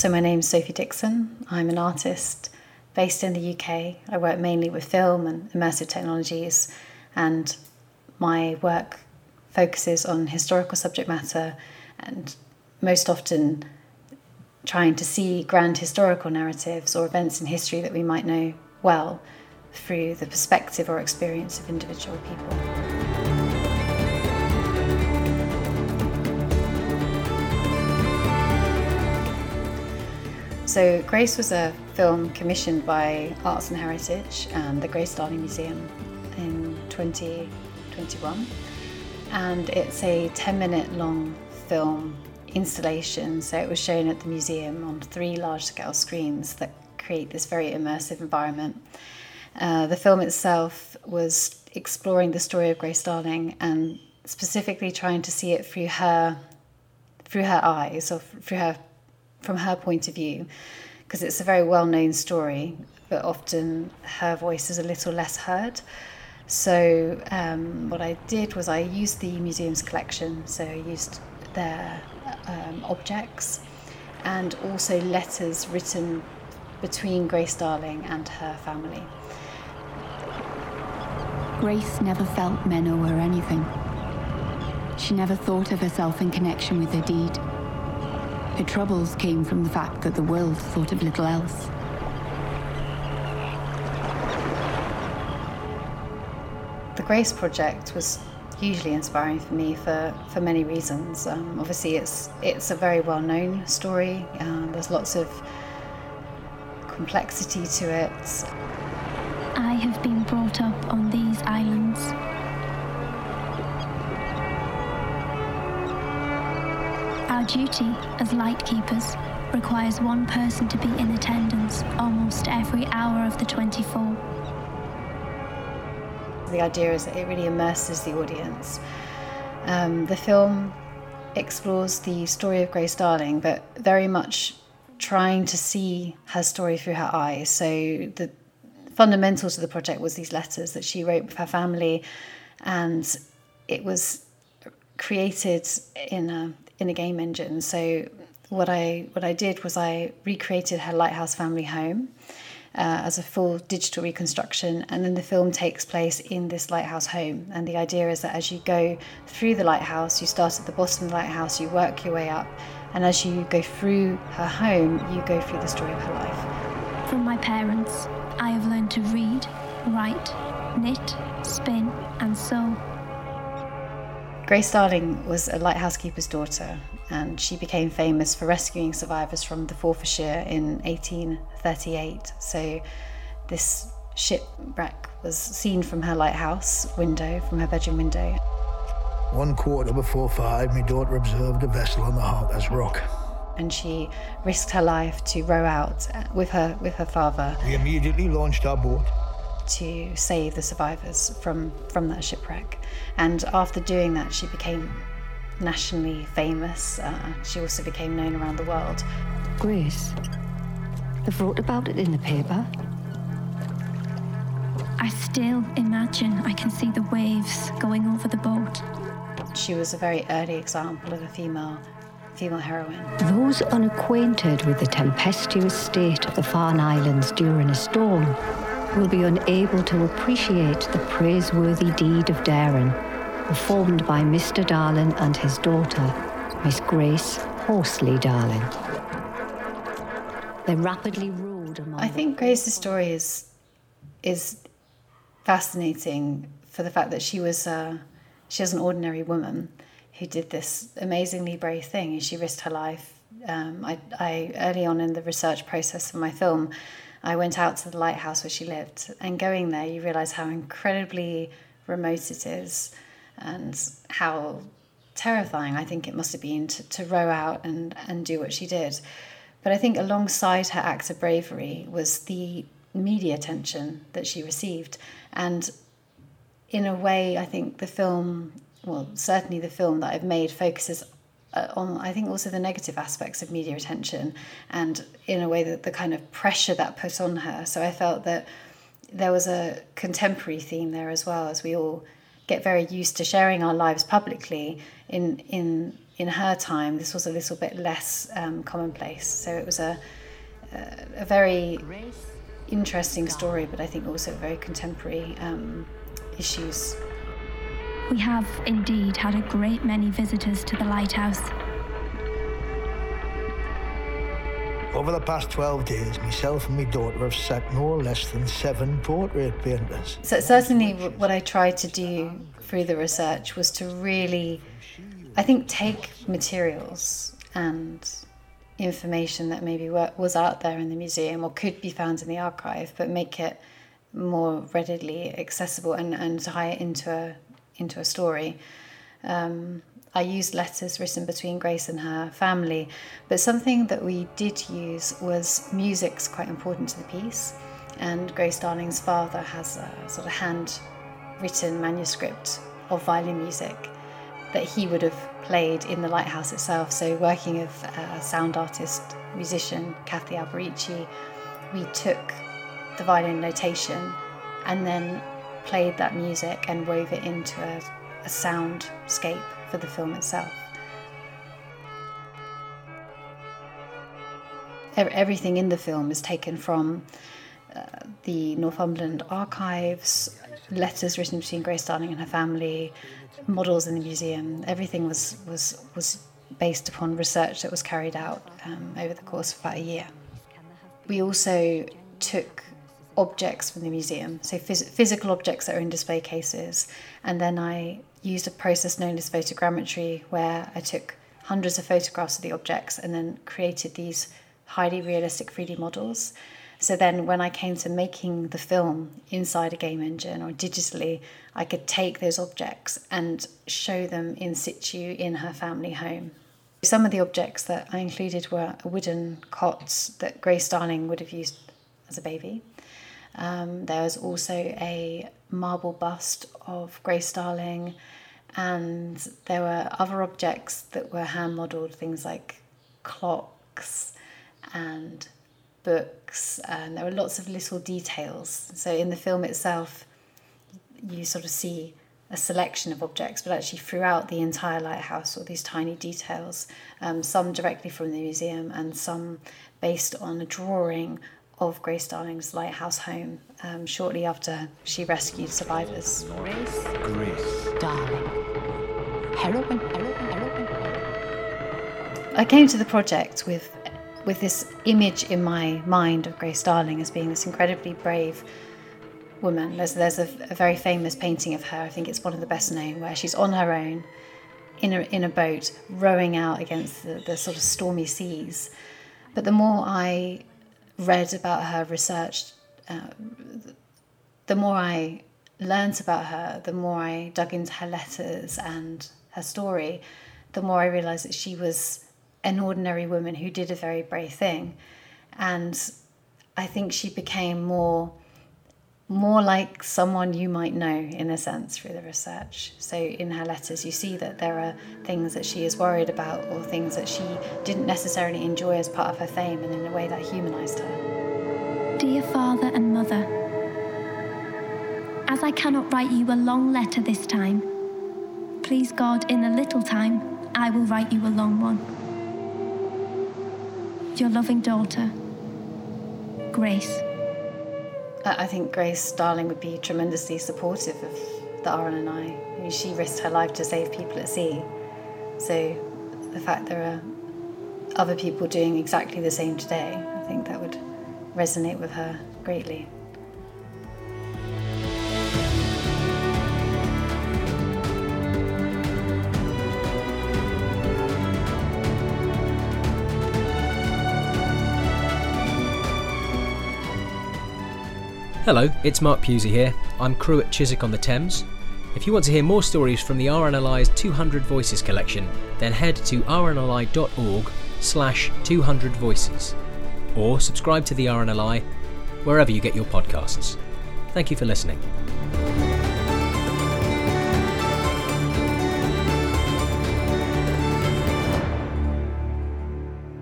So, my name's Sophie Dixon. I'm an artist based in the UK. I work mainly with film and immersive technologies, and my work focuses on historical subject matter and most often trying to see grand historical narratives or events in history that we might know well through the perspective or experience of individual people. So, Grace was a film commissioned by Arts and Heritage and the Grace Darling Museum in 2021. And it's a 10 minute long film installation. So, it was shown at the museum on three large scale screens that create this very immersive environment. Uh, the film itself was exploring the story of Grace Darling and specifically trying to see it through her through her eyes or through her from her point of view because it's a very well-known story but often her voice is a little less heard so um, what I did was I used the museum's collection so I used their um, objects and also letters written between Grace Darling and her family. Grace never felt men owe her anything. She never thought of herself in connection with her deed. Her troubles came from the fact that the world thought of little else. The Grace Project was hugely inspiring for me for, for many reasons. Um, obviously, it's it's a very well known story. Um, there's lots of complexity to it. I have been brought up on these islands. Our duty as light keepers requires one person to be in attendance almost every hour of the 24. The idea is that it really immerses the audience. Um, the film explores the story of Grace Darling, but very much trying to see her story through her eyes. So the fundamentals of the project was these letters that she wrote with her family, and it was created in a in a game engine. So what I what I did was I recreated her lighthouse family home. Uh, as a full digital reconstruction, and then the film takes place in this lighthouse home. And the idea is that as you go through the lighthouse, you start at the bottom of the lighthouse, you work your way up, and as you go through her home, you go through the story of her life. From my parents, I have learned to read, write, knit, spin, and sew. Grace Darling was a lighthouse keeper's daughter, and she became famous for rescuing survivors from the Forfarshire in 1838. So, this shipwreck was seen from her lighthouse window, from her bedroom window. One quarter before five, my daughter observed a vessel on the Harker's Rock. And she risked her life to row out with her with her father. We immediately launched our boat to save the survivors from from that shipwreck. And after doing that, she became nationally famous. Uh, she also became known around the world. Grace, they've wrote about it in the paper. I still imagine I can see the waves going over the boat. She was a very early example of a female female heroine. Those unacquainted with the tempestuous state of the Farne Islands during a storm will be unable to appreciate the praiseworthy deed of daring performed by Mr. Darling and his daughter, Miss Grace Horsley Darling. They rapidly ruled among I think Grace's story is is fascinating for the fact that she was uh, she was an ordinary woman who did this amazingly brave thing and she risked her life. Um, I, I early on in the research process of my film, I went out to the lighthouse where she lived, and going there, you realise how incredibly remote it is, and how terrifying I think it must have been to, to row out and, and do what she did. But I think alongside her act of bravery was the media attention that she received, and in a way, I think the film, well, certainly the film that I've made focuses uh, on, I think, also the negative aspects of media attention and in a way that the kind of pressure that put on her. So I felt that there was a contemporary theme there as well as we all get very used to sharing our lives publicly in in in her time, this was a little bit less um, commonplace. So it was a, a, very interesting story, but I think also very contemporary um, issues. We have indeed had a great many visitors to the lighthouse. Over the past 12 days, myself and my daughter have set no less than seven portrait painters. So certainly what I tried to do through the research was to really, I think, take materials and information that maybe was out there in the museum or could be found in the archive, but make it more readily accessible and, and tie it into a into a story. Um, I used letters written between Grace and her family, but something that we did use was music's quite important to the piece. And Grace Darling's father has a sort of hand-written manuscript of violin music that he would have played in the lighthouse itself. So, working with sound artist, musician, Kathy Alberici, we took the violin notation and then played that music and wove it into a, a soundscape for the film itself. Everything in the film is taken from uh, the Northumberland archives, letters written between Grace Darling and her family, models in the museum. Everything was was was based upon research that was carried out um, over the course of about a year. We also took objects from the museum, so phys- physical objects that are in display cases, and then I used a process known as photogrammetry, where I took hundreds of photographs of the objects and then created these highly realistic 3D models. So then, when I came to making the film inside a game engine or digitally, I could take those objects and show them in situ in her family home. Some of the objects that I included were wooden cots that Grace Darling would have used as a baby. Um, there was also a marble bust of Grace Darling, and there were other objects that were hand modelled, things like clocks and books, and there were lots of little details. So in the film itself, you sort of see a selection of objects, but actually throughout the entire lighthouse, all these tiny details, um, some directly from the museum and some based on a drawing of Grace Darling's lighthouse home um, shortly after she rescued survivors. Grace, Grace. Darling. Heroine, heroine, heroine. I came to the project with with this image in my mind of Grace Darling as being this incredibly brave woman. There's, there's a, a, very famous painting of her, I think it's one of the best known, where she's on her own in a, in a boat rowing out against the, the sort of stormy seas. But the more I read about her, researched, uh, the more I learnt about her, the more I dug into her letters and her story, the more I realised that she was an ordinary woman who did a very brave thing. And I think she became more more like someone you might know in a sense through the research. So in her letters, you see that there are things that she is worried about or things that she didn't necessarily enjoy as part of her fame and in a way that humanized her. Dear father and mother, as I cannot write you a long letter this time, please God, in a little time, I will write you a long one. Your loving daughter, Grace. I think Grace Darling would be tremendously supportive of the RNLI. I mean, she risked her life to save people at sea. So the fact there are other people doing exactly the same today, I think that would resonate with her greatly. Hello, it's Mark Pusey here. I'm crew at Chiswick on the Thames. If you want to hear more stories from the RNLI's 200 Voices collection, then head to rnli.org slash 200 voices or subscribe to the RNLI wherever you get your podcasts. Thank you for listening.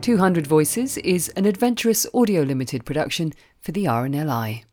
Two Hundred Voices is an adventurous audio limited production for the RNLI.